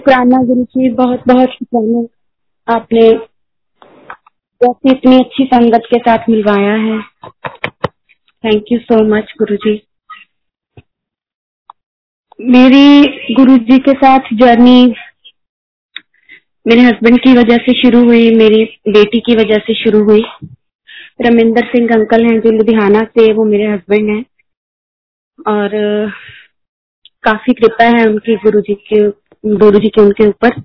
शुक्राना गुरु जी, बहुत बहुत शुक्राना। आपने जैसे इतनी अच्छी संगत के साथ मिलवाया है। Thank you so much Guru जी। मेरी गुरु जी के साथ जर्नी मेरे हस्बैंड की वजह से शुरू हुई, मेरी बेटी की वजह से शुरू हुई। रमिंदर सिंह अंकल हैं जो लुधियाना से, वो मेरे हस्बैंड हैं। और काफ़ी कृपा है उनकी गुरु जी के गुरु जी के उनके ऊपर।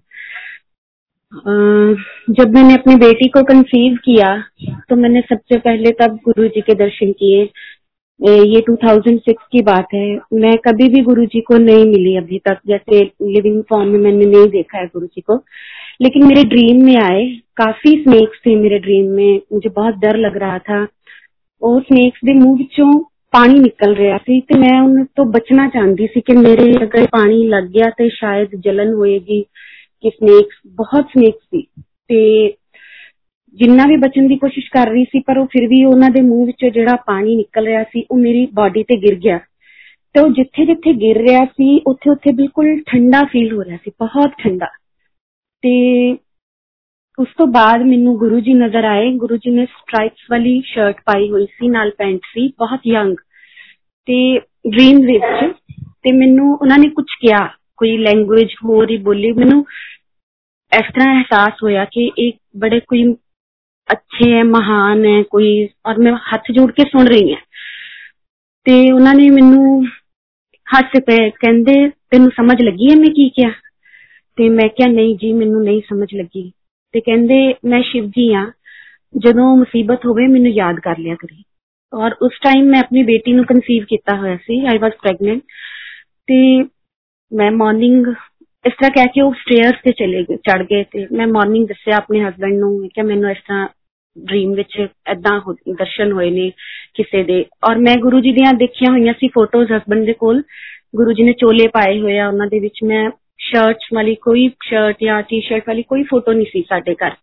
जब मैंने अपनी बेटी को कंसीव किया तो मैंने सबसे पहले तब गुरु जी के दर्शन किए। ये 2006 की बात है। मैं कभी भी गुरु जी को नहीं मिली अभी तक, जैसे लिविंग फॉर्म में मैंने नहीं देखा है गुरु जी को। लेकिन मेरे ड्रीम में आए। काफ़ी स्नेक्स थे मेरे ड्रीम में। मुझे बहुत डर लग रहा था। और स्नेक्स के मुँह चो ਪਾਣੀ ਨਿਕਲ ਰਿਹਾ ਸੀ ਤੇ ਮੈਂ ਉਹਨਾਂ ਤੋਂ ਬਚਣਾ ਚਾਹੁੰਦੀ ਸੀ ਕਿ ਮੇਰੇ ਅਗਰ ਪਾਣੀ ਲੱਗ ਗਿਆ ਤੇ ਸ਼ਾਇਦ ਜਲਨ ਹੋਏਗੀ ਕਿ ਸਨੇਕਸ ਬਹੁਤ ਸਨੇਕਸ ਸੀ ਤੇ ਜਿੰਨਾ ਵੀ ਬਚਣ ਦੀ ਕੋਸ਼ਿਸ਼ ਕਰ ਰਹੀ ਸੀ ਪਰ ਉਹ ਫਿਰ ਵੀ ਉਹਨਾਂ ਦੇ ਮੂੰਹ ਵਿੱਚੋਂ ਜਿਹੜਾ ਪਾਣੀ ਨਿਕਲ ਰਿਹਾ ਸੀ ਉਹ ਮੇਰੀ ਬਾਡੀ ਤੇ ਗਿਰ ਗਿਆ ਤੇ ਉਹ ਜਿੱਥੇ ਜਿੱਥੇ ਗਿਰ ਰਿਹਾ ਸੀ ਉੱਥੇ ਉੱਥੇ ਬਿਲਕੁਲ ਠੰਡਾ ਫੀਲ ਹੋ ਰਿਹਾ ਸੀ ਬਹੁਤ ਠੰਡਾ ਤੇ ਉਸ ਤੋਂ ਬਾਅਦ ਮੈਨੂੰ ਗੁਰੂ ਜੀ ਨਜ਼ਰ ਆਏ ਗੁਰੂ ਜੀ ਨੇ ਸਟ੍ਰਾਈਪਸ ਵਾਲੀ ਸ਼ਰਟ ਪਾਈ ਹੋਈ ਸੀ ਨਾਲ ਪੈਂਟ ਸੀ ਬਹੁਤ ਯੰਗ ਤੇ ਡ੍ਰੀਮ ਵਿੱਚ ਤੇ ਮੈਨੂੰ ਉਹਨਾਂ ਨੇ ਕੁਝ ਕਿਹਾ, ਕੋਈ ਲੈਂਗੁਏਜ ਹੋਰ ਹੀ ਬੋਲੀ। ਮੈਨੂੰ ਇਸ ਤਰ੍ਹਾਂ ਅਹਿਸਾਸ ਹੋਇਆ ਕਿ ਇਹ ਬੜੇ ਕੋਈ ਅੱਛੇ ਹੈ, ਮਹਾਨ ਹੈ ਕੋਈ, ਔਰ ਮੈਂ ਹੱਥ ਜੋੜ ਕੇ ਸੁਣ ਰਹੀ ਹਾਂ। ਤੇ ਉਹਨਾਂ ਨੇ ਮੈਨੂੰ ਹੱਸ ਪਏ, ਕਹਿੰਦੇ, ਤੈਨੂੰ ਸਮਝ ਲੱਗੀ ਹੈ ਮੈਂ ਕੀ ਕਿਹਾ? ਤੇ ਮੈਂ ਕਿਹਾ, ਨਹੀਂ ਜੀ, ਮੈਨੂੰ ਨਹੀਂ ਸਮਝ ਲੱਗੀ। ਤੇ ਕਹਿੰਦੇ, ਮੈਂ ਸ਼ਿਵ ਜੀ ਆ ਜਦੋਂ ਮੁਸੀਬਤ ਹੋਵੇ, ਮੈਨੂੰ ਯਾਦ ਕਰ ਲਿਆ ਕਰੀ। ਔਰ ਉਸ ਟਾਈਮ ਮੈਂ ਆਪਣੀ ਬੇਟੀ ਨੂੰ ਕਨਸੀਵ ਕੀਤਾ ਹੋਇਆ ਸੀ ਆਈ ਵਾਸ ਪ੍ਰੈਗਨੈਂਟ ਤੇ ਮੈਂ ਮਾਰਨਿੰਗ ਇਸ ਤਰ੍ਹਾਂ ਕਹਿ ਕੇ ਉਹ ਸਟੇਅਰਸ ਤੇ ਚਲੇ ਗਏ ਚੜ ਗਏ ਤੇ ਮੈਂ ਮਾਰਨਿੰਗ ਦੱਸਿਆ ਆਪਣੇ ਹਸਬੰਡ ਨੂੰ ਕਿ ਮੈਨੂੰ ਇਸ ਤਰ੍ਹਾਂ ਡ੍ਰੀਮ ਵਿੱਚ ਐਦਾਂ ਦਰਸ਼ਨ ਹੋਏ ਨੇ ਕਿਸੇ ਦੇ ਔਰ ਮੈਂ ਗੁਰੂ ਜੀ ਦੀਆਂ ਦੇਖੀਆਂ ਹੋਈਆਂ ਸੀ ਫੋਟੋਜ਼ ਹਸਬੰਡ ਦੇ ਕੋਲ ਗੁਰੂ ਜੀ ਨੇ ਚੋਲੇ ਪਾਏ ਹੋਏ ਆ ਉਹਨਾਂ ਦੇ ਵਿੱਚ ਮੈਂ ਸ਼ਰਟਸ ਵਾਲੀ ਕੋਈ ਸ਼ਰਟ ਜਾਂ ਟੀ-ਸ਼ਰਟ ਵਾਲੀ ਕੋਈ ਫੋਟੋ ਨਹੀਂ ਸੀ ਸਾਡੇ ਘਰ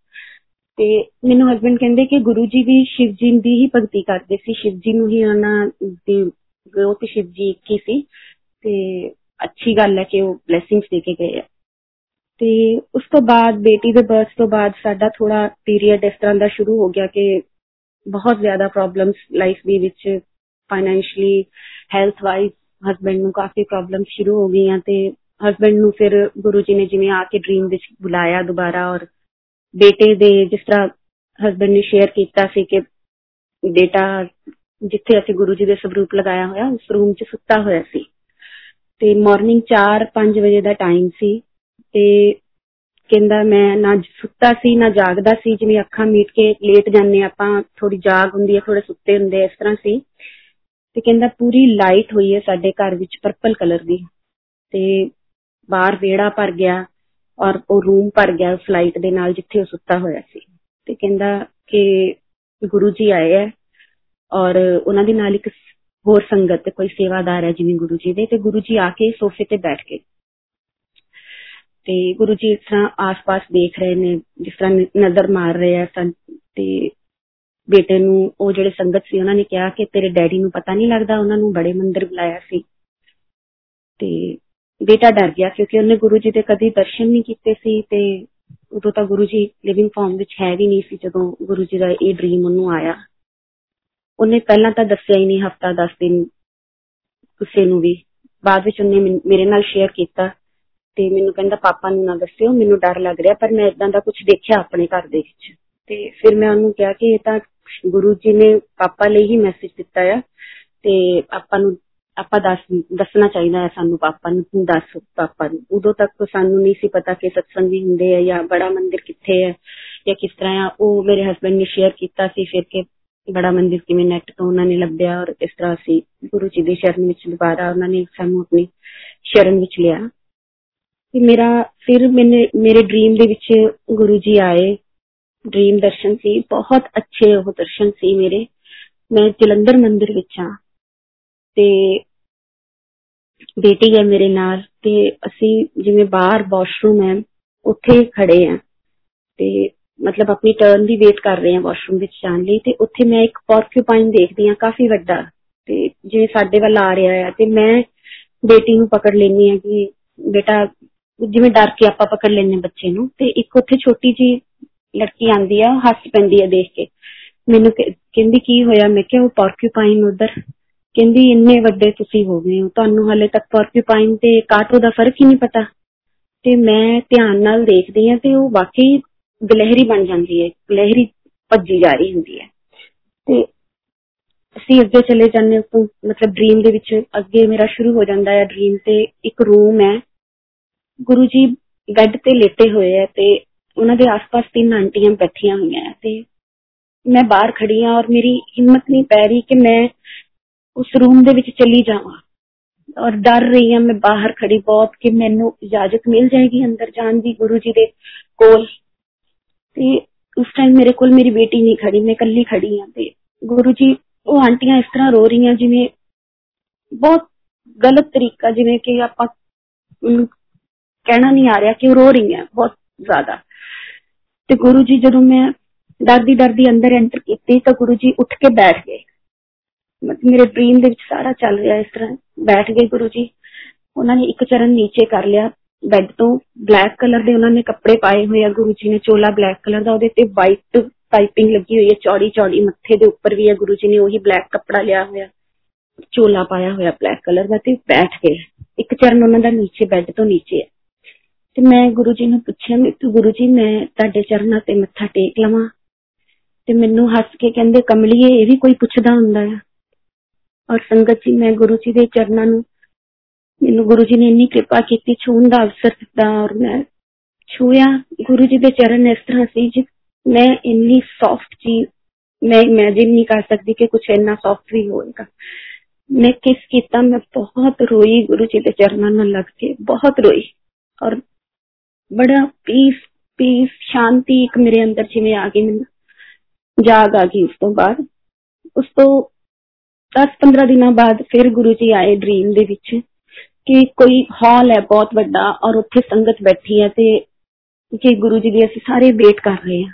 ਤੇ ਮੈਨੂੰ ਹਸਬੰਡ ਕਹਿੰਦੇ ਕਿ ਗੁਰੂ ਜੀ ਵੀ ਸ਼ਿਵ ਜੀ ਦੀ ਹੀ ਭਗਤੀ ਕਰਦੇ ਸੀ। ਸ਼ਿਵ ਜੀ ਨੂੰ ਹੀ ਉਹਨਾਂ ਦੇ ਉਹ ਤੇ ਸ਼ਿਵ ਜੀ ਇੱਕ ਹੀ ਸੀ ਤੇ ਅੱਛੀ ਗੱਲ ਹੈ ਕਿ ਉਹ ਬਲੇਸਿੰਗਸ ਦੇ ਕੇ ਗਏ ਆ। ਤੇ ਉਸ ਤੋਂ ਬਾਅਦ, ਬੇਟੀ ਦੇ ਬਰਥ ਤੋਂ ਬਾਅਦ ਸਾਡਾ ਥੋੜਾ ਪੀਰੀਅਡ ਇਸ ਤਰ੍ਹਾਂ ਦਾ ਸ਼ੁਰੂ ਹੋ ਗਿਆ ਕਿ ਬਹੁਤ ਜ਼ਿਆਦਾ ਪ੍ਰੋਬਲਮਸ ਲਾਈਫ ਦੇ ਵਿੱਚ ਫਾਈਨੈਂਸ਼ਲੀ ਹੈਲਥ ਵਾਈਜ਼ ਹਸਬੰਡ ਨੂੰ ਕਾਫੀ ਪ੍ਰੋਬਲਮਸ ਸ਼ੁਰੂ ਹੋ ਗਈਆਂ ਤੇ ਹਸਬੰਡ ਨੂੰ ਫਿਰ ਗੁਰੂ ਜੀ ਨੇ ਜਿਵੇਂ ਆ ਕੇ ਡ੍ਰੀਮ ਵਿੱਚ ਬੁਲਾਇਆ ਦੁਬਾਰਾ ਔਰ ਬੇਟੇ ਦੇ ਜਿਸ ਤਰ੍ਹਾਂ ਹਸਬੰਡ ਨੇ ਸ਼ੇਅਰ ਕੀਤਾ ਸੀ ਕਿ ਬੇਟਾ ਜਿੱਥੇ ਅਸੀਂ ਗੁਰੂ ਜੀ ਦੇ ਸਰੂਪ ਲਗਾਇਆ ਹੋਇਆ, ਉਸ ਰੂਮ 'ਚ ਸੁੱਤਾ ਹੋਇਆ ਸੀ। ਤੇ ਮਾਰਨਿੰਗ 4-5 ਵਜੇ ਦਾ ਟਾਈਮ ਸੀ ਤੇ ਕਹਿੰਦਾ ਮੈਂ ਨਾ ਸੁੱਤਾ ਸੀ, ਨਾ ਜਾਗਦਾ ਸੀ, ਜਿਵੇਂ ਅੱਖਾਂ ਮੀਟ ਕੇ ਲੇਟ ਜਾਂਦੇ ਆਪਾਂ ਥੋੜੀ ਜਾਗ ਹੁੰਦੀ ਹੈ ਥੋੜੇ ਸੁੱਤੇ ਹੁੰਦੇ ਇਸ ਤਰ੍ਹਾਂ ਸੀ। ਤੇ ਕਹਿੰਦਾ ਪੂਰੀ ਲਾਈਟ ਹੋਈ ਹੈ ਸਾਡੇ ਘਰ ਵਿੱਚ ਪਰਪਲ ਕਲਰ ਦੀ। ਤੇ ਬਾਹਰ ਵੇੜਾ ਭਰ ਗਿਆ ਔਰ ਉਹ ਰੂਮ ਭਰ ਗਿਆ ਫਲਾਈਟ ਦੇ ਨਾਲ ਜਿੱਥੇ ਉਹ ਸੁੱਤਾ ਹੋਇਆ ਸੀ। ਤੇ ਕਹਿੰਦਾ ਕਿ ਗੁਰੂ ਜੀ ਆਏ ਹੈ ਔਰ ਉਹਨਾਂ ਦੇ ਨਾਲ ਇੱਕ ਹੋਰ ਸੰਗਤ, ਕੋਈ ਸੇਵਾਦਾਰ ਹੈ ਜਿਵੇਂ ਗੁਰੂ ਜੀ ਦੇ, ਤੇ ਗੁਰੂ ਜੀ ਆ ਕੇ ਸੋਫੇ ਤੇ ਬੈਠ ਗਏ। ਤੇ ਗੁਰੂ ਜੀ ਇਸ ਤਰ੍ਹਾਂ ਆਸ-ਪਾਸ ਦੇਖ ਰਹੇ ਨੇ, ਜਿਸ ਤਰ੍ਹਾਂ ਨਜ਼ਰ ਮਾਰ ਰਹੇ ਆ ਤੇ ਬੇਟੇ ਨੂੰ, ਉਹ ਜਿਹੜੇ ਸੰਗਤ ਸੀ ਉਹਨਾਂ ਨੇ ਕਿਹਾ ਕਿ ਤੇਰੇ ਡੈਡੀ ਨੂੰ ਪਤਾ ਨਹੀਂ ਲੱਗਦਾ, ਉਹਨਾਂ ਨੂੰ ਬੜੇ ਮੰਦਿਰ ਬੁਲਾਇਆ ਸੀ। ਤੇ ਬੇਟਾ ਡਰ ਗਿਆ ਕਿਉਂਕਿ ਉਹਨੇ ਗੁਰੂ ਜੀ ਦੇ ਕਦੀ ਦਰਸ਼ਨ ਨਹੀਂ ਕੀਤੇ ਸੀ ਤੇ ਉਦੋਂ ਤਾਂ ਗੁਰੂ ਜੀ ਲਿਵਿੰਗ ਫਾਰਮ ਵਿੱਚ ਹੈ ਵੀ ਨਹੀਂ ਸੀ ਜਦੋਂ ਗੁਰੂ ਜੀ ਦਾ ਇਹ ਡ੍ਰੀਮ ਉਹਨੂੰ ਆਇਆ ਉਹਨੇ ਪਹਿਲਾਂ ਤਾਂ ਦੱਸਿਆ ਹੀ ਨਹੀਂ ਹਫਤਾ 10 ਦਿਨ ਕਿਸੇ ਨੂੰ ਵੀ ਬਾਅਦ ਵਿੱਚ ਉਹਨੇ ਮੇਰੇ ਨਾਲ ਸ਼ੇਅਰ ਕੀਤਾ ਤੇ ਮੈਨੂੰ ਕਹਿੰਦਾ ਪਾਪਾ ਨੂੰ ਨਾ ਦੱਸਿਓ ਮੈਨੂੰ ਡਰ ਲੱਗ ਰਿਹਾ ਪਰ ਮੈਂ ਇਦਾਂ ਦਾ ਕੁਝ ਦੇਖਿਆ ਆਪਣੇ ਘਰ ਦੇ ਵਿੱਚ ਤੇ ਫਿਰ ਮੈਂ ਉਹਨੂੰ ਕਿਹਾ ਕਿ ਇਹ ਤਾਂ ਗੁਰੂ ਜੀ ਨੇ ਪਾਪਾ ਲਈ ਹੀ ਮੈਸੇਜ ਦਿੱਤਾ ਆ ਤੇ ਆਪਾਂ ਨੂੰ ਆਪਾਂ ਦੱਸ ਦੱਸਣਾ ਚਾਹੀਦਾ ਹੈ ਸਾਨੂੰ ਪਾਪਾ ਨੂੰ ਦੱਸ ਪਾਪਾ ਨੂੰ ਉਦੋਂ ਤੱਕ ਸਾਨੂੰ ਨਹੀਂ ਸੀ ਪਤਾ ਕਿ ਸਤਸੰਗ ਵੀ ਹੁੰਦੇ ਆ ਜਾਂ ਬੜਾ ਮੰਦਿਰ ਕਿੱਥੇ ਹੈ ਜਾਂ ਕਿਸ ਤਰ੍ਹਾਂ ਆ ਉਹ ਮੇਰੇ ਹਸਬੰਡ ਨੇ ਸ਼ੇਅਰ ਕੀਤਾ ਸੀ ਫਿਰ ਕਿ ਬੜਾ ਮੰਦਿਰ ਕਿਵੇਂ ਨੈਟ ਤੋਂ ਉਹਨਾਂ ਨੇ ਲੱਭਿਆ ਔਰ ਇਸ ਤਰ੍ਹਾਂ ਸੀ ਗੁਰੂ ਜੀ ਦੇ ਸ਼ਰਨ ਵਿੱਚ ਦੁਬਾਰਾ ਉਹਨਾਂ ਨੇ ਸਾਨੂੰ ਆਪਣੀ ਸ਼ਰਨ ਵਿੱਚ ਲਿਆ ਤੇ ਮੇਰਾ ਫਿਰ ਮੈਨੇ ਮੇਰੇ ਡ੍ਰੀਮ ਦੇ ਵਿੱਚ ਗੁਰੂ ਜੀ ਆਏ ਡ੍ਰੀਮ ਦਰਸ਼ਨ ਸੀ ਬਹੁਤ ਅੱਛੇ ਉਹ ਦਰਸ਼ਨ ਸੀ ਮੇਰੇ ਮੈਂ ਜਲੰਧਰ ਮੰਦਿਰ ਵਿੱਚ ਆ ਤੇ ਬੇਟੀ ਹੈ ਮੇਰੇ ਨਾਲ ਤੇ ਅਸੀਂ ਜਿਵੇਂ ਬਾਹਰ ਵਾਸ਼ਰੂਮ ਹੈ, ਉੱਥੇ ਖੜੇ ਆ ਤੇ ਮਤਲਬ ਆਪਣੀ ਟਰਨ ਦੀ ਵੇਟ ਕਰ ਰਹੇ ਆ ਵਾਸ਼ਰੂਮ ਵਿੱਚ ਜਾਣ ਲਈ ਤੇ ਉੱਥੇ ਮੈਂ ਇੱਕ ਪੋਰਕਿਊਪਾਈਨ ਦੇਖਦੀ ਆ ਕਾਫੀ ਵੱਡਾ ਤੇ ਜਿਵੇਂ ਸਾਡੇ ਵੱਲ ਆ ਰਿਹਾ ਹੈ ਤੇ ਮੈਂ ਬੇਟੀ ਨੂੰ ਪਕੜ ਲੈਣੀ ਆ ਕਿ ਬੇਟਾ ਜਿਵੇਂ ਡਰ ਕੇ ਆਪਾਂ ਪਕੜ ਲੈਨੇ ਬੱਚੇ ਨੂੰ ਤੇ ਇੱਕ ਉੱਥੇ ਛੋਟੀ ਜੀ ਲੜਕੀ ਆਂਦੀ ਆ, ਹੱਸ ਪੈਂਦੀ ਆ ਦੇਖ ਕੇ। ਮੈਨੂੰ ਕਹਿੰਦੀ, ਕੀ ਹੋਇਆ? ਮੈਂ ਕਿਹਾ, ਉਹ ਪੋਰਕਿਊਪਾਈਨ ਉਧਰ ਕਹਿੰਦੀ, ਇੰਨੇ ਵੱਡੇ ਤੁਸੀਂ ਹੋ ਗਏ ਹੋ। ਤੁਹਾਨੂੰ ਹਲੇ ਤੱਕ ਪੋਰਕਿਊਪਾਈਨ ਤੇ ਕਾਟੋ ਦਾ ਫ਼ਰਕ ਹੀ ਨਹੀਂ ਪਤਾ। ਤੇ ਮੈਂ ਧਿਆਨ ਨਾਲ ਦੇਖਦੀ ਆ ਤੇ ਉਹ ਵਾਕਈ ਗਲਹਿਰੀ ਬਣ ਜਾਂਦੀ ਹੈ ਗਲਹਿਰੀ ਭੱਜੀ ਜਾ ਰਹੀ ਹੁੰਦੀ ਹੈ। ਤੇ ਅਸੀਂ ਅੱਗੇ ਚਲੇ ਜਾਂਦੇ ਹਾਂ ਮਤਲਬ ਡ੍ਰੀਮ ਦੇ ਵਿੱਚ ਅੱਗੇ ਮੇਰਾ ਸ਼ੁਰੂ ਹੋ ਜਾਂਦਾ ਹੈ ਡ੍ਰੀਮ ਤੇ ਇੱਕ ਰੂਮ ਹੈ। ਗੁਰੂ ਜੀ ਬੈੱਡ ਤੇ ਲੇਟੇ ਹੋਏ ਆ ਤੇ ਉਹਨਾਂ ਦੇ ਆਸ-ਪਾਸ ਤਿੰਨ ਆਂਟੀਆਂ ਬੈਠੀਆਂ ਹੋਈਆਂ ਤੇ ਮੈਂ ਬਾਹਰ ਖੜੀ ਆ ਔਰ ਮੇਰੀ ਹਿੰਮਤ ਨਹੀਂ ਪੈ ਰਹੀ ਕਿ ਮੈਂ ਉਸ ਰੂਮ ਦੇ ਵਿੱਚ ਚਲੀ ਜਾਵਾਂ ਔਰ ਡਰ ਰਹੀ ਹਾਂ ਮੈਂ ਬਾਹਰ ਖੜੀ ਬਹੁਤ ਕਿ ਮੈਨੂੰ ਇਜਾਜ਼ਤ ਮਿਲ ਜਾਏਗੀ ਅੰਦਰ ਜਾਣ ਦੀ ਗੁਰੂ ਜੀ ਦੇ ਕੋਲ ਤੇ ਉਸ ਟਾਈਮ ਮੇਰੇ ਕੋਲ ਮੇਰੀ ਬੇਟੀ ਨਹੀਂ ਖੜੀ ਮੈਂ ਇਕੱਲੀ ਖੜੀ ਹਾਂ ਤੇ ਗੁਰੂ ਜੀ ਉਹ ਆਂਟੀਆਂ ਇਸ ਤਰ੍ਹਾਂ ਰੋ ਰਹੀਆਂ ਜਿਵੇਂ ਬਹੁਤ ਗਲਤ ਤਰੀਕਾ ਜਿਵੇਂ ਕਿ ਆਪਾਂ ਕਹਿਣਾ ਨਹੀਂ ਆ ਰਿਹਾ ਕਿ ਉਹ ਰੋ ਰਹੀਆਂ ਬਹੁਤ ਜ਼ਿਆਦਾ ਤੇ ਗੁਰੂ ਜੀ ਜਦੋਂ ਮੈਂ ਡਰਦੀ ਡਰਦੀ ਅੰਦਰ ਐਂਟਰ ਕੀਤੀ ਤਾਂ ਗੁਰੂ ਜੀ ਉੱਠ ਕੇ ਬੈਠ ਗਏ ਮਤਲਬ ਮੇਰੇ ਡ੍ਰੀਮ ਦੇ ਵਿੱਚ ਸਾਰਾ ਚੱਲ ਰਿਹਾ ਇਸ ਤਰ੍ਹਾਂ ਬੈਠ ਗਏ ਗੁਰੂ ਜੀ ਉਹਨਾਂ ਨੇ ਇੱਕ ਚਰਨ ਨੀਚੇ ਕਰ ਲਿਆ ਬੈੱਡ ਤੋਂ ਬਲੈਕ ਕਲਰ ਦੇ ਉਹਨਾਂ ਨੇ ਕੱਪੜੇ ਪਾਏ ਹੋਏ ਆ ਗੁਰੂ ਜੀ ਨੇ ਚੋਲਾ ਬਲੈਕ ਕਲਰ ਦਾ ਉਹਦੇ ਤੇ ਵਾਈਟ ਪਾਈਪਿੰਗ ਲੱਗੀ ਹੋਈ ਹੈ ਚੌੜੀ ਚੌੜੀ ਮੱਥੇ ਦੇ ਉੱਪਰ ਵੀ ਹੈ ਗੁਰੂ ਜੀ ਨੇ ਉਹੀ ਬਲੈਕ ਕੱਪੜਾ ਲਿਆ ਹੋਇਆ ਚੋਲਾ ਪਾਇਆ ਹੋਇਆ ਬਲੈਕ ਕਲਰ ਦਾ ਤੇ ਬੈਠ ਗਏ ਇੱਕ ਚਰਨ ਉਹਨਾਂ ਦਾ ਨੀਚੇ ਬੈੱਡ ਤੋਂ ਨੀਚੇ ਹੈ ਤੇ ਮੈਂ ਗੁਰੂ ਜੀ ਨੂੰ ਪੁੱਛਿਆ ਮੈਂ ਤੂੰ ਗੁਰੂ ਜੀ ਮੈਂ ਤੁਹਾਡੇ ਚਰਨਾਂ ਤੇ ਮੱਥਾ ਟੇਕ ਲਵਾਂ ਤੇ ਮੈਨੂੰ ਹੱਸ ਕੇ ਕਹਿੰਦੇ ਕਮਲੀਏ ਇਹ ਵੀ ਕੋਈ ਪੁੱਛਦਾ ਹੁੰਦਾ ਹੈ ਔਰ ਸੰਗਤ ਜੀ ਮੈਂ ਗੁਰੂ ਜੀ ਦੇ ਚਰਨਾਂ ਨੂੰ ਮੈਨੂੰ ਗੁਰੂ ਜੀ ਨੇ ਇੰਨੀ ਕਿਰਪਾ ਕੀਤੀ ਛੂਣ ਦਾ ਅਵਸਰ ਦਿੱਤਾ ਔਰ ਮੈਂ ਛੂਇਆ ਗੁਰੂ ਜੀ ਦੇ ਚਰਨ ਇਸ ਤਰ੍ਹਾਂ ਸੀ ਜਿ ਮੈਂ ਇੰਨੀ ਸੌਫਟ ਚੀਜ਼ ਮੈਂ ਇਮੇਜਿਨ ਨਹੀਂ ਕਰ ਸਕਦੀ ਕਿ ਕੁਝ ਇੰਨਾ ਸੌਫਟ ਵੀ ਹੋਏਗਾ ਮੈਂ ਕਿਸ ਕੀਤਾ ਮੈਂ ਬਹੁਤ ਰੋਈ ਗੁਰੂ ਜੀ ਦੇ ਚਰਨਾਂ ਨਾਲ ਲੱਗ ਕੇ ਬਹੁਤ ਰੋਈ ਔਰ ਬੜਾ ਪੀਸ ਪੀਸ ਸ਼ਾਂਤੀ ਇੱਕ ਮੇਰੇ ਅੰਦਰ ਜਿਵੇਂ ਆ ਗਈ ਮੈਨੂੰ ਜਾਗ ਆ ਗਈ ਉਸ ਤੋਂ ਬਾਅਦ ਉਸ ਤੋਂ 10-15 ਦਿਨਾਂ ਬਾਅਦ ਫਿਰ ਗੁਰੂ ਜੀ ਆਏ ਡ੍ਰੀਮ ਦੇ ਵਿੱਚ ਕਿ ਕੋਈ ਹਾਲ ਹੈ ਬਹੁਤ ਵੱਡਾ ਔਰ ਉੱਥੇ ਸੰਗਤ ਬੈਠੀ ਹੈ ਤੇ ਕਿ ਗੁਰੂ ਜੀ ਦੀ ਅਸੀਂ ਸਾਰੇ ਵੇਟ ਕਰ ਰਹੇ ਹਾਂ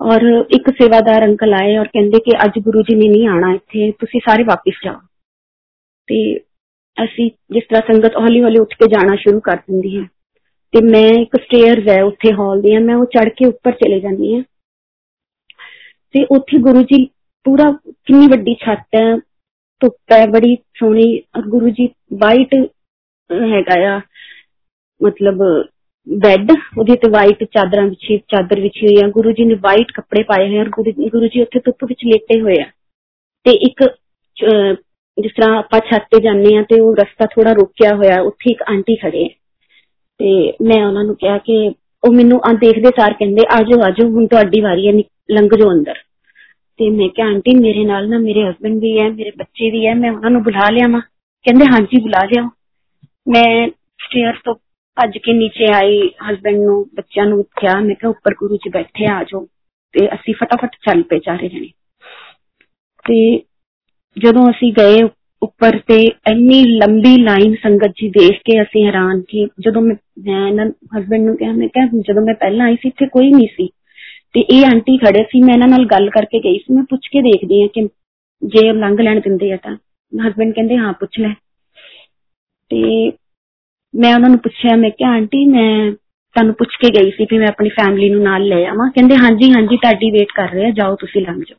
ਔਰ ਇੱਕ ਸੇਵਾਦਾਰ ਅੰਕਲ ਆਏ ਔਰ ਕਹਿੰਦੇ ਕਿ ਅੱਜ ਗੁਰੂ ਜੀ ਨੇ ਨਹੀਂ ਆਣਾ ਇੱਥੇ ਤੁਸੀਂ ਸਾਰੇ ਵਾਪਸ ਜਾਓ ਤੇ ਅਸੀਂ ਜਿਸ ਤਰ੍ਹਾਂ ਸੰਗਤ ਹੌਲੀ ਹੌਲੀ ਉੱਠ ਕੇ ਜਾਣਾ ਸ਼ੁਰੂ ਕਰ ਦਿੰਦੀ ਹੈ ਤੇ ਮੈਂ ਇੱਕ ਸਟੇਅਰਸ ਹੈ ਉੱਥੇ ਹਾਲ ਦੀਆਂ ਮੈਂ ਉਹ ਚੜ ਕੇ ਉੱਪਰ ਚਲੇ ਜਾਂਦੀ ਹਾਂ ਤੇ ਉੱਥੇ ਗੁਰੂ ਜੀ ਪੂਰਾ ਕਿੰਨੀ ਵੱਡੀ ਛੱਤ ਹੈ ਧੁੱਪ ਹੈ ਬੜੀ ਸੋਹਣੀ ਔਰ ਗੁਰੂ ਜੀ ਵਾਈਟ ਹੈਗਾ ਆ ਮਤਲਬ ਬੈੱਡ ਉਹਦੇ ਤੇ ਵਾਈਟ ਚਾਦਰਾਂ ਵਿਛੀ ਚਾਦਰ ਵਿਛੀ ਹੋਈ ਆ ਗੁਰੂ ਜੀ ਨੇ ਵਾਈਟ ਕੱਪੜੇ ਪਾਏ ਹੋਏ ਔਰ ਗੁਰੂ ਜੀ ਉੱਥੇ ਧੁੱਪ ਵਿੱਚ ਲੇਟੇ ਹੋਏ ਆ ਤੇ ਇੱਕ ਜਿਸ ਤਰ੍ਹਾਂ ਆਪਾਂ ਛੱਤ ਤੇ ਜਾਂਦੇ ਆ ਤੇ ਉਹ ਰਸਤਾ ਥੋੜਾ ਰੁਕਿਆ ਹੋਇਆ ਉੱਥੇ ਇੱਕ ਆਂਟੀ ਖੜੇ ਤੇ ਮੈਂ ਉਹਨਾਂ ਨੂੰ ਕਿਹਾ ਕਿ ਉਹ ਮੈਨੂੰ ਆ ਦੇਖਦੇ ਸਾਰ ਕਹਿੰਦੇ ਆਜੋ ਆਜੋ ਹੁਣ ਤੁਹਾਡੀ ਵਾਰੀ ਹੈ ਲੰਘ ਜਾਓ ਅੰਦਰ ਤੇ ਮੈਂ ਕਿਹਾ ਆਂਟੀ ਮੇਰੇ ਨਾਲ ਨਾ ਮੇਰੇ ਹਸਬੰਡ ਵੀ ਹੈ ਮੇਰੇ ਬੱਚੇ ਵੀ ਹੈ ਮੈਂ ਉਹਨਾਂ ਨੂੰ ਬੁਲਾ ਲਿਆ ਮਾ ਕਹਿੰਦੇ ਹਾਂਜੀ ਬੁਲਾ ਲਿਆ ਮੈਂ ਸਟੇਅਰ ਤੋਂ ਭੱਜ ਕੇ ਨੀਚੇ ਆਈ ਹਸਬੰਡ ਨੂੰ ਬੱਚਿਆਂ ਨੂੰ ਕਿਹਾ ਮੈਂ ਕਿਹਾ ਉੱਪਰ ਗੁਰੂ ਜੀ ਬੈਠੇ ਆ ਜਾਓ ਤੇ ਅਸੀਂ ਫਟਾਫਟ ਚੱਲ ਪਏ ਚਾਰੇ ਜਣੇ ਤੇ ਜਦੋਂ ਅਸੀਂ ਗਏ ਉੱਪਰ ਤੇ ਇੰਨੀ ਲੰਬੀ ਲਾਈਨ ਸੰਗਤ ਜੀ ਦੇਖ ਕੇ ਅਸੀਂ ਹੈਰਾਨ ਕਿ ਜਦੋਂ ਮੈਂ ਇਹਨਾਂ ਹਸਬੰਡ ਨੂੰ ਕਿਹਾ ਮੈਂ ਕਿਹਾ ਜਦੋਂ ਮੈਂ ਪਹਿਲਾਂ ਆਈ ਸੀ ਇੱਥੇ ਕੋਈ ਨਹੀਂ ਸੀ ਤੇ ਇਹ ਆਂਟੀ ਖੜੇ ਸੀ, ਮੈਂ ਇਹਨਾਂ ਨਾਲ ਗੱਲ ਕਰਕੇ ਗਈ ਸੀ, ਮੈਂ ਪੁੱਛ ਕੇ ਦੇਖਦੀ ਆ ਕਿ ਜੇ ਲੰਘ ਲੈਣ ਦਿੰਦੇ ਆ ਤਾਂ। ਹਸਬੰਡ ਕਹਿੰਦੇ, ਹਾਂ, ਪੁੱਛ ਲੈ। ਤੇ ਮੈਂ ਉਹਨਾਂ ਨੂੰ ਪੁੱਛਿਆ, ਮੈਂ ਕਿਹਾ, ਆਂਟੀ, ਮੈਂ ਤੁਹਾਨੂੰ ਪੁੱਛ ਕੇ ਗਈ ਸੀ ਕਿ ਮੈਂ ਆਪਣੀ ਫੈਮਿਲੀ ਨੂੰ ਨਾਲ ਲੈ ਆਵਾਂ। ਕਹਿੰਦੇ, ਹਾਂਜੀ ਹਾਂਜੀ, ਤੁਹਾਡੀ ਵੇਟ ਕਰ ਰਹੇ ਆ, ਜਾਓ ਤੁਸੀਂ ਲੰਘ ਜਾਓ।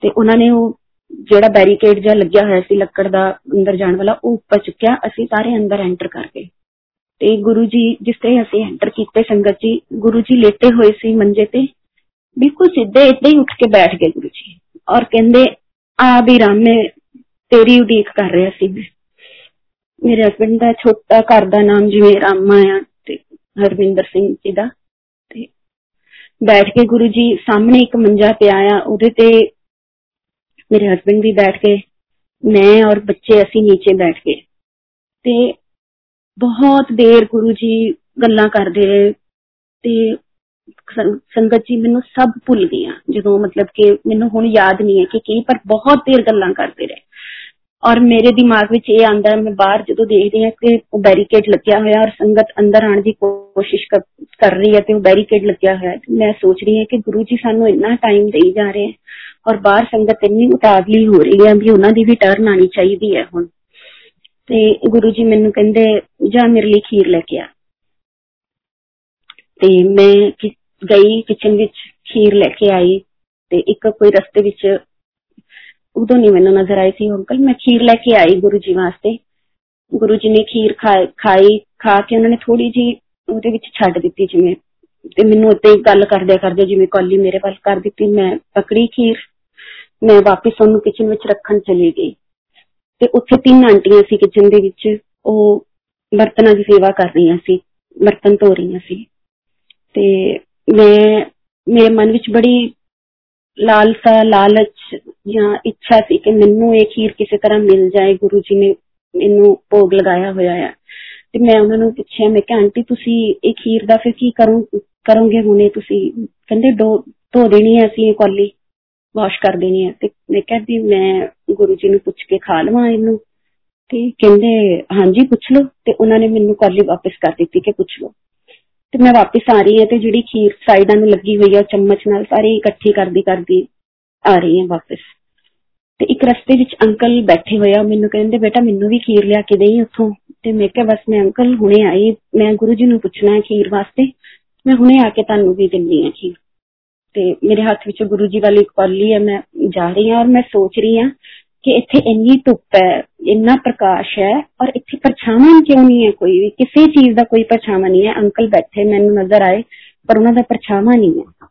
ਤੇ ਉਹਨਾਂ ਨੇ ਉਹ ਜਿਹੜਾ ਬੈਰੀਕੇਡ ਜਿਹਾ ਲੱਗਿਆ ਹੋਇਆ ਸੀ ਲੱਕੜ ਦਾ ਅੰਦਰ ਜਾਣ ਵਾਲਾ, ਉਹ ਉੱਪਰ ਚੁੱਕਿਆ, ਅਸੀਂ ਸਾਰੇ ਅੰਦਰ ਐਂਟਰ ਕਰ ਗਏ। ਤੇ ਗੁਰੂ ਜੀ ਜਿਸ ਤੇ ਅਸੀਂ ਐਂਟਰ ਕੀਤੇ ਸੰਗਤ ਜੀ ਗੁਰੂ ਜੀ ਲੇਟੇ ਹੋਏ ਸੀ ਮੰਜੇ ਤੇ ਬਿਲਕੁਲ ਸਿੱਧੇ ਇੱਦਾਂ ਹੀ ਉੱਠ ਕੇ ਬੈਠ ਗਏ ਗੁਰੂ ਜੀ ਔਰ ਕਹਿੰਦੇ ਆ ਵੀ ਰਾਮੇ ਤੇਰੀ ਉਡੀਕ ਕਰ ਰਿਹਾ ਸੀ ਮੇਰੇ ਹਸਬੰਡ ਦਾ ਛੋਟਾ ਘਰ ਦਾ ਨਾਮ ਜਿਵੇਂ ਰਾਮਾ ਆ ਤੇ ਹਰਵਿੰਦਰ ਸਿੰਘ ਜੀ ਦਾ ਤੇ ਬੈਠ ਕੇ ਗੁਰੂ ਜੀ ਸਾਹਮਣੇ ਇੱਕ ਮੰਜਾ ਪਿਆ ਆ ਉਹਦੇ ਤੇ ਮੇਰੇ ਹਸਬੰਡ ਵੀ ਬੈਠ ਕੇ ਮੈਂ ਔਰ ਬੱਚੇ ਅਸੀਂ ਨੀਚੇ ਬੈਠ ਕੇ ਤੇ ਬਹੁਤ ਦੇਰ ਗੁਰੂ ਜੀ ਗੱਲਾਂ ਕਰਦੇ ਰਹੇ ਤੇ ਸੰਗਤ ਜੀ ਮੈਨੂੰ ਸਭ ਭੁੱਲ ਗਈਆਂ ਜਦੋਂ ਮਤਲਬ ਕਿ ਮੈਨੂੰ ਹੁਣ ਯਾਦ ਨਹੀਂ ਹੈ ਕਿ ਕੀ ਪਰ ਬਹੁਤ ਦੇਰ ਗੱਲਾਂ ਕਰਦੇ ਰਹੇ ਔਰ ਮੇਰੇ ਦਿਮਾਗ ਵਿੱਚ ਇਹ ਆਂਦਾ ਮੈਂ ਬਾਹਰ ਜਦੋਂ ਦੇਖਦੀ ਹਾਂ ਕਿ ਉਹ ਬੈਰੀਕੇਡ ਲੱਗਿਆ ਹੋਇਆ ਔਰ ਸੰਗਤ ਅੰਦਰ ਆਉਣ ਦੀ ਕੋਸ਼ਿਸ਼ ਕਰ ਰਹੀ ਹੈ ਤੇ ਉਹ ਬੈਰੀਕੇਡ ਲੱਗਿਆ ਹੋਇਆ ਮੈਂ ਸੋਚ ਰਹੀ ਹਾਂ ਕਿ ਗੁਰੂ ਜੀ ਸਾਨੂੰ ਇੰਨਾ ਟਾਈਮ ਦੇਈ ਜਾ ਰਹੇ ਔਰ ਬਾਹਰ ਸੰਗਤ ਇੰਨੀ ਉਤਾਵਲੀ ਹੋ ਰਹੀ ਹੈ ਵੀ ਉਹਨਾਂ ਦੀ ਵੀ ਟਰਨ ਆਣੀ ਚਾਹੀਦੀ ਹੈ ਹੁਣ ਤੇ ਗੁਰੂ ਜੀ ਮੈਨੂੰ ਕਹਿੰਦੇ ਜਾ ਮੇਰੇ ਲਈ ਖੀਰ ਲੈ ਕੇ ਆ ਤੇ ਮੈਂ ਗਈ ਕਿਚਨ ਵਿੱਚ ਖੀਰ ਲੈ ਕੇ ਆਈ ਤੇ ਇੱਕ ਕੋਈ ਰਸਤੇ ਵਿੱਚ ਉਦੋਂ ਨਹੀਂ ਮੈਨੂੰ ਨਜ਼ਰ ਆਈ ਸੀ ਅੰਕਲ ਮੈਂ ਖੀਰ ਲੈ ਕੇ ਆਈ ਗੁਰੂ ਜੀ ਵਾਸਤੇ ਗੁਰੂ ਜੀ ਨੇ ਖੀਰ ਖਾਈ ਖਾ ਕੇ ਉਹਨਾਂ ਨੇ ਥੋੜੀ ਜੀ ਉਹਦੇ ਵਿੱਚ ਛੱਡ ਦਿੱਤੀ ਜਿਵੇਂ ਤੇ ਮੈਨੂੰ ਉੱਤੇ ਗੱਲ ਕਰਦੇ ਕਰਦੇ ਜਿਵੇਂ ਕੌਲੀ ਮੇਰੇ ਵੱਲ ਕਰ ਦਿੱਤੀ ਮੈਂ ਪਕੜੀ ਖੀਰ ਮੈਂ ਵਾਪਸ ਉਹਨੂੰ ਕਿਚਨ ਵਿੱਚ ਰੱਖਣ ਚਲੀ ਗਈ ਤੇ ਉੱਥੇ ਤਿੰਨ ਆਂਟੀਆਂ ਸੀ ਕਿਚਨ ਦੇ ਵਿੱਚ। ਉਹ ਬਰਤਨਾਂ ਦੀ ਸੇਵਾ ਕਰ ਰਹੀਆਂ ਸੀ, ਬਰਤਨ ਧੋ ਰਹੀਆਂ ਸੀ। ਤੇ ਮੈਂ, ਮੇਰੇ ਮਨ ਵਿੱਚ ਬੜੀ ਲਾਲਸਾ, ਲਾਲਚ ਜਾਂ ਇੱਛਾ ਸੀ ਕਿ ਮੈਨੂੰ ਇਹ ਖੀਰ ਕਿਸੇ ਤਰ੍ਹਾਂ ਮਿਲ ਜਾਏ, ਗੁਰੂ ਜੀ ਨੇ ਮੈਨੂੰ ਭੋਗ ਲਗਾਇਆ ਹੋਇਆ ਹੈ ਤੇ ਮੈਂ ਉਹਨਾਂ ਨੂੰ ਪੁੱਛਿਆ, ਮੈਂ ਕਿਹਾ, ਆਂਟੀ, ਤੁਸੀਂ ਇਹ ਖੀਰ ਦਾ ਫਿਰ ਕੀ ਕਰੋ, ਕਰੋਗੇ ਹੁਣੇ? ਤੁਸੀਂ ਕਹਿੰਦੇ ਧੋ ਦੇਣੀ ਹੈ ਅਸੀਂ ਇਹ ਕੌਲੀ। ਵਾਸ਼ ਕਰ ਦੇਣੀ ਹੈ ਤੇ ਮੈਂ ਕਿਹਾ ਵੀ ਮੈਂ ਗੁਰੂ ਜੀ ਨੂੰ ਪੁੱਛ ਕੇ ਖਾ ਲਵਾਂ ਇਹਨੂੰ ਤੇ ਕਹਿੰਦੇ ਹਾਂਜੀ ਪੁੱਛ ਲਓ ਤੇ ਉਹਨਾਂ ਨੇ ਮੈਨੂੰ ਕੌਲੀ ਵਾਪਸ ਕਰ ਦਿੱਤੀ ਕਿ ਪੁੱਛ ਲਓ ਤੇ ਮੈਂ ਵਾਪਸ ਆ ਰਹੀ ਹਾਂ ਤੇ ਜਿਹੜੀ ਖੀਰ ਸਾਈਡਾਂ ਨੂੰ ਲੱਗੀ ਹੋਈ ਆ ਚਮਚ ਨਾਲ ਸਾਰੀ ਇਕੱਠੀ ਕਰਦੀ ਕਰਦੀ ਆ ਰਹੀ ਹਾਂ ਵਾਪਸ ਤੇ ਇੱਕ ਰਸਤੇ ਵਿੱਚ ਅੰਕਲ ਬੈਠੇ ਹੋਇਆ ਮੈਨੂੰ ਕਹਿੰਦੇ ਬੇਟਾ ਮੈਨੂੰ ਵੀ ਖੀਰ ਲਿਆ ਕੇ ਦੇਈ ਉੱਥੋਂ ਤੇ ਮੈਂ ਕਿਹਾ ਬਸ ਮੈਂ ਅੰਕਲ ਹੁਣੇ ਆਈ ਮੈਂ ਗੁਰੂ ਜੀ ਨੂੰ ਪੁੱਛਣਾ ਹੈ ਖੀਰ ਵਾਸਤੇ ਮੈਂ ਹੁਣੇ ਆ ਕੇ ਤੁਹਾਨੂੰ ਵੀ ਦਿੰਨੀ ਆ ਖੀਰ ਤੇ ਮੇਰੇ ਹੱਥ ਵਿੱਚ ਗੁਰੂ ਜੀ ਵਾਲੀ ਕੌਲੀ ਹੈ ਮੈਂ ਜਾ ਰਹੀ ਹਾਂ ਔਰ ਮੈਂ ਸੋਚ ਰਹੀ ਹਾਂ ਕਿ ਇੱਥੇ ਇੰਨੀ ਧੁੱਪ ਹੈ ਇੰਨਾ ਪ੍ਰਕਾਸ਼ ਹੈ ਔਰ ਇੱਥੇ ਪਰਛਾਵਾਂ ਕਿਉਂ ਨਹੀਂ ਹੈ ਕੋਈ ਵੀ ਕਿਸੇ ਚੀਜ਼ ਦਾ ਕੋਈ ਪਰਛਾਵਾਂ ਨਹੀਂ ਹੈ ਅੰਕਲ ਬੈਠੇ ਮੈਨੂੰ ਨਜ਼ਰ ਆਏ ਪਰ ਉਹਨਾਂ ਦਾ ਪਰਛਾਵਾਂ ਨਹੀਂ ਹੈ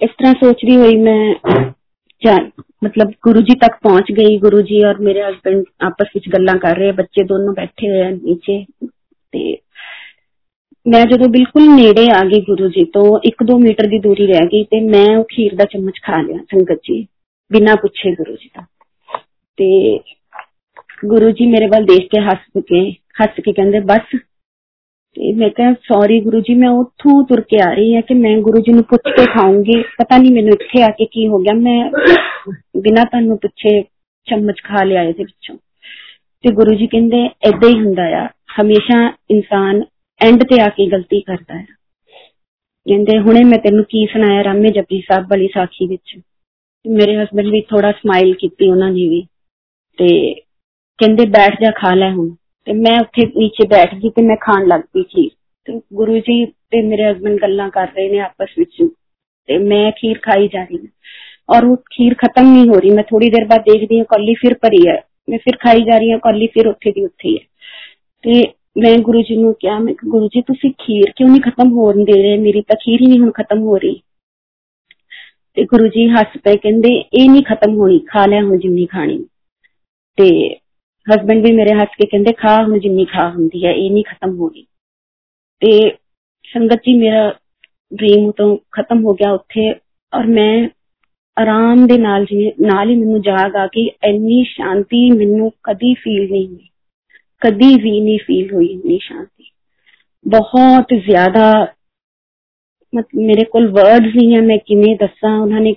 ਇਸ ਤਰ੍ਹਾਂ ਸੋਚਦੀ ਹੋਈ ਮੈਂ ਮਤਲਬ ਗੁਰੂ ਜੀ ਤੱਕ ਪਹੁੰਚ ਗਈ ਗੁਰੂ ਜੀ ਔਰ ਮੇਰੇ ਹਸਬੰਡ ਆਪਸ ਵਿੱਚ ਗੱਲਾਂ ਕਰ ਰਹੇ ਬੱਚੇ ਦੋਨੋਂ ਬੈਠੇ ਹੋਏ ਆ ਨੀਚੇ ਤੇ ਮੈਂ ਜਦੋਂ ਬਿਲਕੁਲ ਨੇੜੇ ਆ ਗਈ ਗੁਰੂ ਜੀ ਤੋਂ 1-2 ਮੀਟਰ ਦੀ ਦੂਰੀ ਰਹਿ ਗਈ ਤੇ ਮੈਂ ਉਹ ਖੀਰ ਦਾ ਚਮਚ ਖਾ ਲਿਆ ਸੰਗਤ ਜੀ ਬਿਨਾਂ ਪੁੱਛੇ ਗੁਰੂ ਜੀ ਦਾ ਤੇ ਗੁਰੂ ਜੀ ਮੇਰੇ ਵੱਲ ਦੇਖ ਕੇ ਹੱਸ ਕੇ ਹੱਸ ਕੇ ਕਹਿੰਦੇ ਬਸ ਤੇ ਮੈਂ ਕਿਹਾ ਸੌਰੀ ਗੁਰੂ ਜੀ ਮੈਂ ਉੱਥੋਂ ਤੁਰ ਕੇ ਆ ਰਹੀ ਹਾਂ ਕਿ ਮੈਂ ਗੁਰੂ ਜੀ ਨੂੰ ਪੁੱਛ ਕੇ ਖਾਉਂਗੀ ਪਤਾ ਨਹੀਂ ਮੈਨੂੰ ਇੱਥੇ ਆ ਕੇ ਕੀ ਹੋ ਗਿਆ ਮੈਂ ਬਿਨਾਂ ਤੁਹਾਨੂੰ ਪੁੱਛੇ ਚਮਚ ਖਾ ਲਿਆ ਇਹਦੇ ਵਿੱਚੋਂ ਤੇ ਗੁਰੂ ਜੀ ਕਹਿੰਦੇ ਐਦਾਂ ਹੀ ਹੁੰਦਾ ਆ ਹਮੇਸ਼ਾ ਇਨਸਾਨ ਐਂਡ ਤੇ ਆ ਕੇ ਗਲਤੀ ਕਰਦਾ ਹੈ ਕਹਿੰਦੇ ਹੁਣੇ ਮੈਂ ਤੈਨੂੰ ਕੀ ਸੁਣਾਇਆ ਰਾਮੇ ਜਪੀ ਸਾਹਿਬ ਵਾਲੀ ਸਾਖੀ ਵਿੱਚ ਮੇਰੇ ਹਸਬੰਡ ਵੀ ਥੋੜਾ ਸਮਾਈਲ ਕੀਤੀ ਉਹਨਾਂ ਨੇ ਵੀ ਤੇ ਕਹਿੰਦੇ ਬੈਠ ਜਾ ਖਾ ਲੈ ਹੁਣ ਤੇ ਮੈਂ ਉੱਥੇ ਨੀਚੇ ਬੈਠ ਗਈ ਤੇ ਮੈਂ ਖਾਣ ਲੱਗ ਪਈ ਖੀਰ ਤੇ ਗੁਰੂ ਜੀ ਤੇ ਮੇਰੇ ਹਸਬੰਡ ਗੱਲਾਂ ਕਰ ਰਹੇ ਨੇ ਆਪਸ ਵਿੱਚ ਤੇ ਮੈਂ ਖੀਰ ਖਾਈ ਜਾ ਰਹੀ ਹਾਂ ਔਰ ਉਹ ਖੀਰ ਖਤਮ ਨਹੀਂ ਹੋ ਰਹੀ ਮੈਂ ਥੋੜੀ ਦੇਰ ਬਾਅਦ ਦੇਖਦੀ ਹਾਂ ਕੌਲੀ ਫਿਰ ਭਰੀ ਹੈ ਮੈਂ ਫਿਰ ਖਾਈ ਜਾ ਰਹੀ ਹਾਂ ਕੌਲੀ ਫਿਰ ਉੱਥੇ ਦੀ ਉੱਥੇ ਹੀ ਹੈ ਤੇ ਮੈਂ ਗੁਰੂ ਜੀ ਨੂੰ ਕਿਹਾ ਮੈਂ ਗੁਰੂ ਜੀ ਤੁਸੀਂ ਖੀਰ ਕਿਉਂ ਨਹੀਂ ਖਤਮ ਹੋਣ ਦੇ ਰਹੇ ਮੇਰੀ ਤਾਂ ਖੀਰ ਹੀ ਨਹੀਂ ਹੁਣ ਖਤਮ ਹੋ ਰਹੀ ਤੇ ਗੁਰੂ ਜੀ ਹੱਸ ਪਏ ਕਹਿੰਦੇ ਇਹ ਨਹੀਂ ਖਤਮ ਹੋਣੀ ਖਾ ਲੈ ਹੁਣ ਜਿੰਨੀ ਖਾਣੀ ਤੇ ਹਸਬੰਡ ਵੀ ਮੇਰੇ ਹੱਸ ਕੇ ਕਹਿੰਦੇ ਖਾ ਹੁਣ ਜਿੰਨੀ ਖਾ ਹੁੰਦੀ ਹੈ ਇਹ ਨਹੀਂ ਖਤਮ ਹੋਣੀ ਤੇ ਸੰਗਤ ਜੀ ਮੇਰਾ ਡ੍ਰੀਮ ਤੋਂ ਖਤਮ ਹੋ ਗਿਆ ਉੱਥੇ ਔਰ ਮੈਂ ਆਰਾਮ ਦੇ ਨਾਲ ਜਿਵੇਂ ਨਾਲ ਹੀ ਮੈਨੂੰ ਜਾਗ ਆ ਕਿ ਇੰਨੀ ਸ਼ਾਂਤੀ ਮੈਨੂੰ ਕਦੀ ਫੀਲ ਨਹੀਂ ਹੋਈ ਕਦੀ ਵੀ ਨਹੀਂ ਫੀਲ ਹੋਈ ਇੰਨੀ ਸ਼ਾਂਤੀ ਬਹੁਤ ਜ਼ਿਆਦਾ ਮਤਲਬ ਮੇਰੇ ਕੋਲ ਵਰਡਸ ਨਹੀਂ ਹੈ ਮੈਂ ਕਿਵੇਂ ਦੱਸਾਂ ਉਹਨਾਂ ਨੇ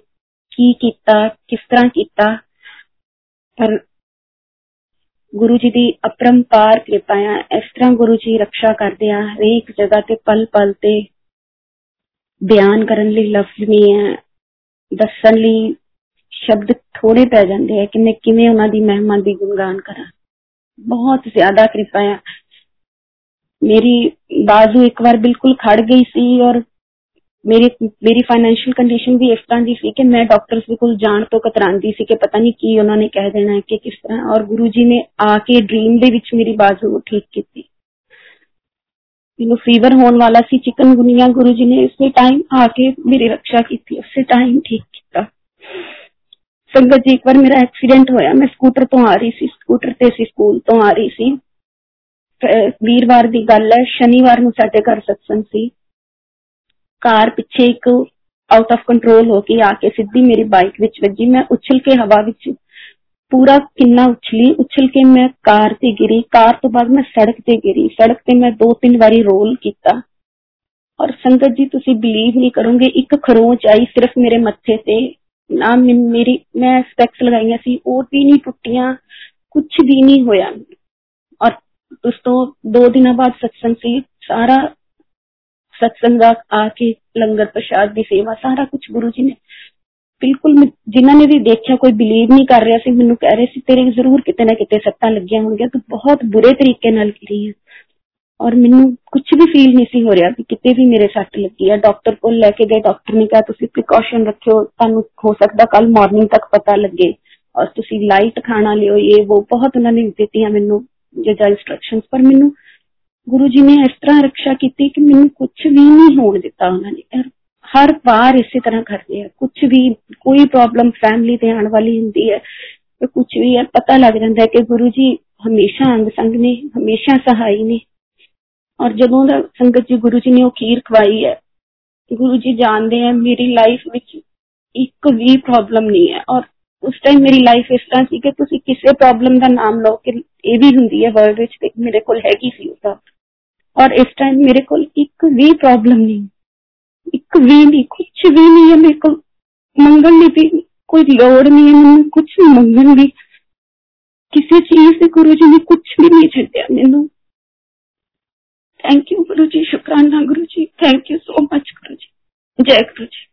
ਕੀ ਕੀਤਾ ਕਿਸ ਤਰ੍ਹਾਂ ਕੀਤਾ ਪਰ ਗੁਰੂ ਜੀ ਦੀ ਅਪਰੰਪਾਰ ਕਿਰਪਾ ਹੈ ਇਸ ਤਰ੍ਹਾਂ ਗੁਰੂ ਜੀ ਰੱਖਿਆ ਕਰਦੇ ਆ ਹਰੇਕ ਜਗ੍ਹਾ ਤੇ ਪਲ ਪਲ ਤੇ ਬਿਆਨ ਕਰਨ ਲਈ ਲਫ਼ਜ਼ ਨਹੀਂ ਹੈ ਦੱਸਣ ਲਈ ਸ਼ਬਦ ਥੋੜੇ ਪੈ ਜਾਂਦੇ ਆ ਕਿ ਮੈਂ ਕਿਵੇਂ ਉਹਨਾਂ ਦੀ ਮਹਿਮਾ ਦੀ ਗੁਣਗਾਨ ਕਰਾਂ ਬਹੁਤ ਜ਼ਿਆਦਾ ਕਿਰਪਾ ਹੈ ਮੇਰੀ ਬਾਜ਼ੂ ਇੱਕ ਵਾਰ ਬਿਲਕੁਲ ਖੜ ਗਈ ਸੀ ਔਰ ਮੇਰੀ ਮੇਰੀ ਫਾਈਨੈਂਸ਼ੀਅਲ ਕੰਡੀਸ਼ਨ ਵੀ ਇਸ ਤਰ੍ਹਾਂ ਦੀ ਸੀ ਕਿ ਮੈਂ ਡਾਕਟਰਸ ਦੇ ਕੋਲ ਜਾਣ ਤੋਂ ਕਤਰਾਂਦੀ ਸੀ ਕਿ ਪਤਾ ਨਹੀਂ ਕੀ ਉਹਨਾਂ ਨੇ ਕਹਿ ਦੇਣਾ ਹੈ ਕਿ ਕਿਸ ਤਰ੍ਹਾਂ ਔਰ ਗੁਰੂ ਜੀ ਨੇ ਆ ਕੇ ਡ੍ਰੀਮ ਦੇ ਵਿੱਚ ਮੇਰੀ ਬਾਜ਼ੂ ਠੀਕ ਕੀਤੀ ਮੈਨੂੰ ਫੀਵਰ ਹੋਣ ਵਾਲਾ ਸੀ ਚਿਕਨਗੁਨੀਆ ਗੁਰੂ ਜੀ ਨੇ ਇਸੇ ਟਾਈਮ ਆ ਕੇ ਮੇਰੀ ਰੱਖਿਆ ਕੀਤੀ ਉਸੇ ਟਾਈਮ ਠੀਕ ਕੀਤਾ ਸੰਗਤ ਜੀ ਇੱਕ ਵਾਰ ਮੇਰਾ ਐਕਸੀਡੈਂਟ ਹੋਇਆ ਮੈਂ ਸਕੂਟਰ ਤੋਂ ਆ ਰਹੀ ਸੀ ਸਕੂਟਰ ਤੇ ਸੀ ਸਕੂਲ ਤੋਂ ਆ ਰਹੀ ਸੀ ਵੀਰਵਾਰ ਦੀ ਗੱਲ ਹੈ ਸ਼ਨੀਵਾਰ ਨੂੰ ਸਾਡੇ ਘਰ ਸਤਸੰਗ ਸੀ ਕਾਰ ਪਿੱਛੇ ਇੱਕ ਆਊਟ ਆਫ ਕੰਟਰੋਲ ਹੋ ਕੇ ਆ ਕੇ ਸਿੱਧੀ ਮੇਰੀ ਬਾਈਕ ਵਿੱਚ ਵੱਜੀ ਮੈਂ ਉਛਲ ਕੇ ਹਵਾ ਵਿੱਚ ਪੂਰਾ ਕਿੰਨਾ ਉਛਲੀ ਉਛਲ ਕੇ ਮੈਂ ਕਾਰ ਤੇ ਗਿਰੀ ਕਾਰ ਤੋਂ ਬਾਅਦ ਮੈਂ ਸੜਕ ਤੇ ਗਿਰੀ ਸੜਕ ਤੇ ਮੈਂ ਦੋ ਤਿੰਨ ਵਾਰੀ ਰੋਲ ਕੀਤਾ ਔਰ ਸੰਗਤ ਜੀ ਤੁਸੀਂ ਬਲੀਵ ਨਹੀਂ ਕਰੋਗੇ ਇੱਕ ਖਰੋਚ ਆਈ ਸਿਰਫ ਮੇਰੇ ਮੱਥੇ ਤੇ ਨਾ ਮੇਰੀ ਮੈਂ ਸਪੈਕਸ ਲਗਾਈਆਂ ਸੀ ਉਹ ਵੀ ਨਹੀਂ ਟੁੱਟੀਆਂ ਕੁਝ ਵੀ ਨਹੀਂ ਹੋਇਆ ਔਰ ਉਸ ਤੋਂ ਦੋ ਦਿਨਾਂ ਬਾਅਦ ਸਤਸੰਗ ਸੀ ਸਾਰਾ ਸਤਸੰਗ ਦਾ ਆ ਕੇ ਲੰਗਰ ਪ੍ਰਸ਼ਾਦ ਦੀ ਸੇਵਾ ਸਾਰਾ ਕੁਝ ਗੁਰੂ ਜੀ ਨੇ ਬਿਲਕੁਲ ਜਿਨ੍ਹਾਂ ਨੇ ਵੀ ਦੇਖਿਆ ਕੋਈ ਬਿਲੀਵ ਨਹੀਂ ਕਰ ਰਿਹਾ ਸੀ ਮੈਨੂੰ ਕਹਿ ਰਹੇ ਸੀ ਤੇਰੇ ਜ਼ਰੂਰ ਕਿਤੇ ਨਾ ਕਿਤੇ ਸੱਟਾਂ ਲੱਗੀਆਂ ਹੋਣਗੀਆਂ ਤੂੰ ਬਹੁਤ ਬੁਰੇ ਤਰੀਕੇ ਨਾਲ ਗਿਰੀ ਹੈ ਔਰ ਮੈਨੂੰ ਕੁਝ ਵੀ ਫੀਲ ਨਹੀਂ ਸੀ ਹੋ ਰਿਹਾ ਕਿ ਕਿਤੇ ਵੀ ਮੇਰੇ ਸੱਟ ਲੱਗੀ ਹੈ ਡਾਕਟਰ ਕੋਲ ਲੈ ਕੇ ਗਏ ਡਾਕਟਰ ਨੇ ਕਿਹਾ ਤੁਸੀਂ ਪ੍ਰੀਕਾਸ਼ਨ ਰੱਖਿਓ ਤੁਹਾਨੂੰ ਹੋ ਸਕਦਾ ਕੱਲ ਮਾਰਨਿੰਗ ਤੱਕ ਪਤਾ ਲੱਗੇ ਔਰ ਤੁਸੀਂ ਲਾਈਟ ਖਾਣਾ ਲਿਓ ਇਹ ਉਹ ਬਹੁਤ ਉਹਨਾਂ ਨੇ ਦਿੱਤੀਆਂ ਮੈਨੂੰ ਜਿਹੜਾ ਇਨਸਟਰਕਸ਼ਨਸ ਪਰ ਮੈਨੂੰ ਗੁਰੂ ਜੀ ਨੇ ਇਸ ਤਰ੍ਹਾਂ ਰੱਖਿਆ ਕੀਤੀ ਕਿ ਮੈਨੂੰ ਕੁਝ ਵੀ ਨਹੀਂ ਹੋਣ ਦਿੱਤਾ ਉਹਨਾਂ ਨੇ ਹਰ ਵਾਰ ਇਸੇ ਤਰ੍ਹਾਂ ਕਰਦੇ ਆ ਕੁਝ ਵੀ ਕੋਈ ਪ੍ਰੋਬਲਮ ਫੈਮਿਲੀ ਤੇ ਆਉਣ ਵਾਲੀ ਹੁੰਦੀ ਹੈ ਤੇ ਕੁਝ ਵੀ ਹੈ ਪਤਾ ਲੱਗ ਜਾਂਦਾ ਹੈ ਕਿ ਗੁਰੂ ਜੀ ਹਮੇਸ਼ਾ ਅੰਗ ਸੰਗ ਨੇ ਹਮੇਸ਼ਾ ਸਹਾਈ ਨੇ ਔਰ ਜਦੋਂ ਦਾ ਸੰਗਤ ਜੀ ਗੁਰੂ ਜੀ ਨੇ ਉਹ ਖੀਰ ਖਵਾਈ ਹੈ ਗੁਰੂ ਜੀ ਜਾਣਦੇ ਆ ਮੇਰੀ ਲਾਈਫ ਵਿੱਚ ਇੱਕ ਵੀ ਪ੍ਰੋਬਲਮ ਨਹੀਂ ਹੈ ਔਰ ਉਸ ਟਾਈਮ ਮੇਰੀ ਲਾਈਫ ਇਸ ਤਰ੍ਹਾਂ ਸੀ ਕਿ ਤੁਸੀਂ ਕਿਸੇ ਪ੍ਰੋਬਲਮ ਦਾ ਨਾਮ ਲਓ ਕਿ ਇਹ ਵੀ ਹੁੰਦੀ ਹੈ ਵਰਲਡ ਵਿੱਚ ਤੇ ਮੇਰੇ ਕੋਲ ਹੈਗੀ ਸੀ ਉਹਦਾ ਔਰ ਇਸ ਟਾਈਮ ਮੇਰੇ ਕੋਲ ਇੱਕ ਵੀ ਪ੍ਰੋਬਲਮ ਨਹੀਂ ਇੱਕ ਵੀ ਨਹੀਂ ਕੁਝ ਵੀ ਨਹੀਂ ਹੈ ਮੇਰੇ ਕੋਲ ਮੰਗਣ ਦੀ ਵੀ ਕੋਈ ਲੋੜ ਨਹੀਂ ਹੈ ਮੈਨੂੰ ਕੁਝ ਮੰਗਣ ਦੀ ਕਿਸੇ ਚੀਜ਼ ਦੇ ਗੁਰੂ ਜੀ ਨੇ ਕੁਝ ਵੀ ਨਹੀਂ ਛੱਡਿਆ ਮੈਨੂੰ थैंक यू गुरु जी शुक्राना Guru ji thank you so much Guru ji जय गुरु जी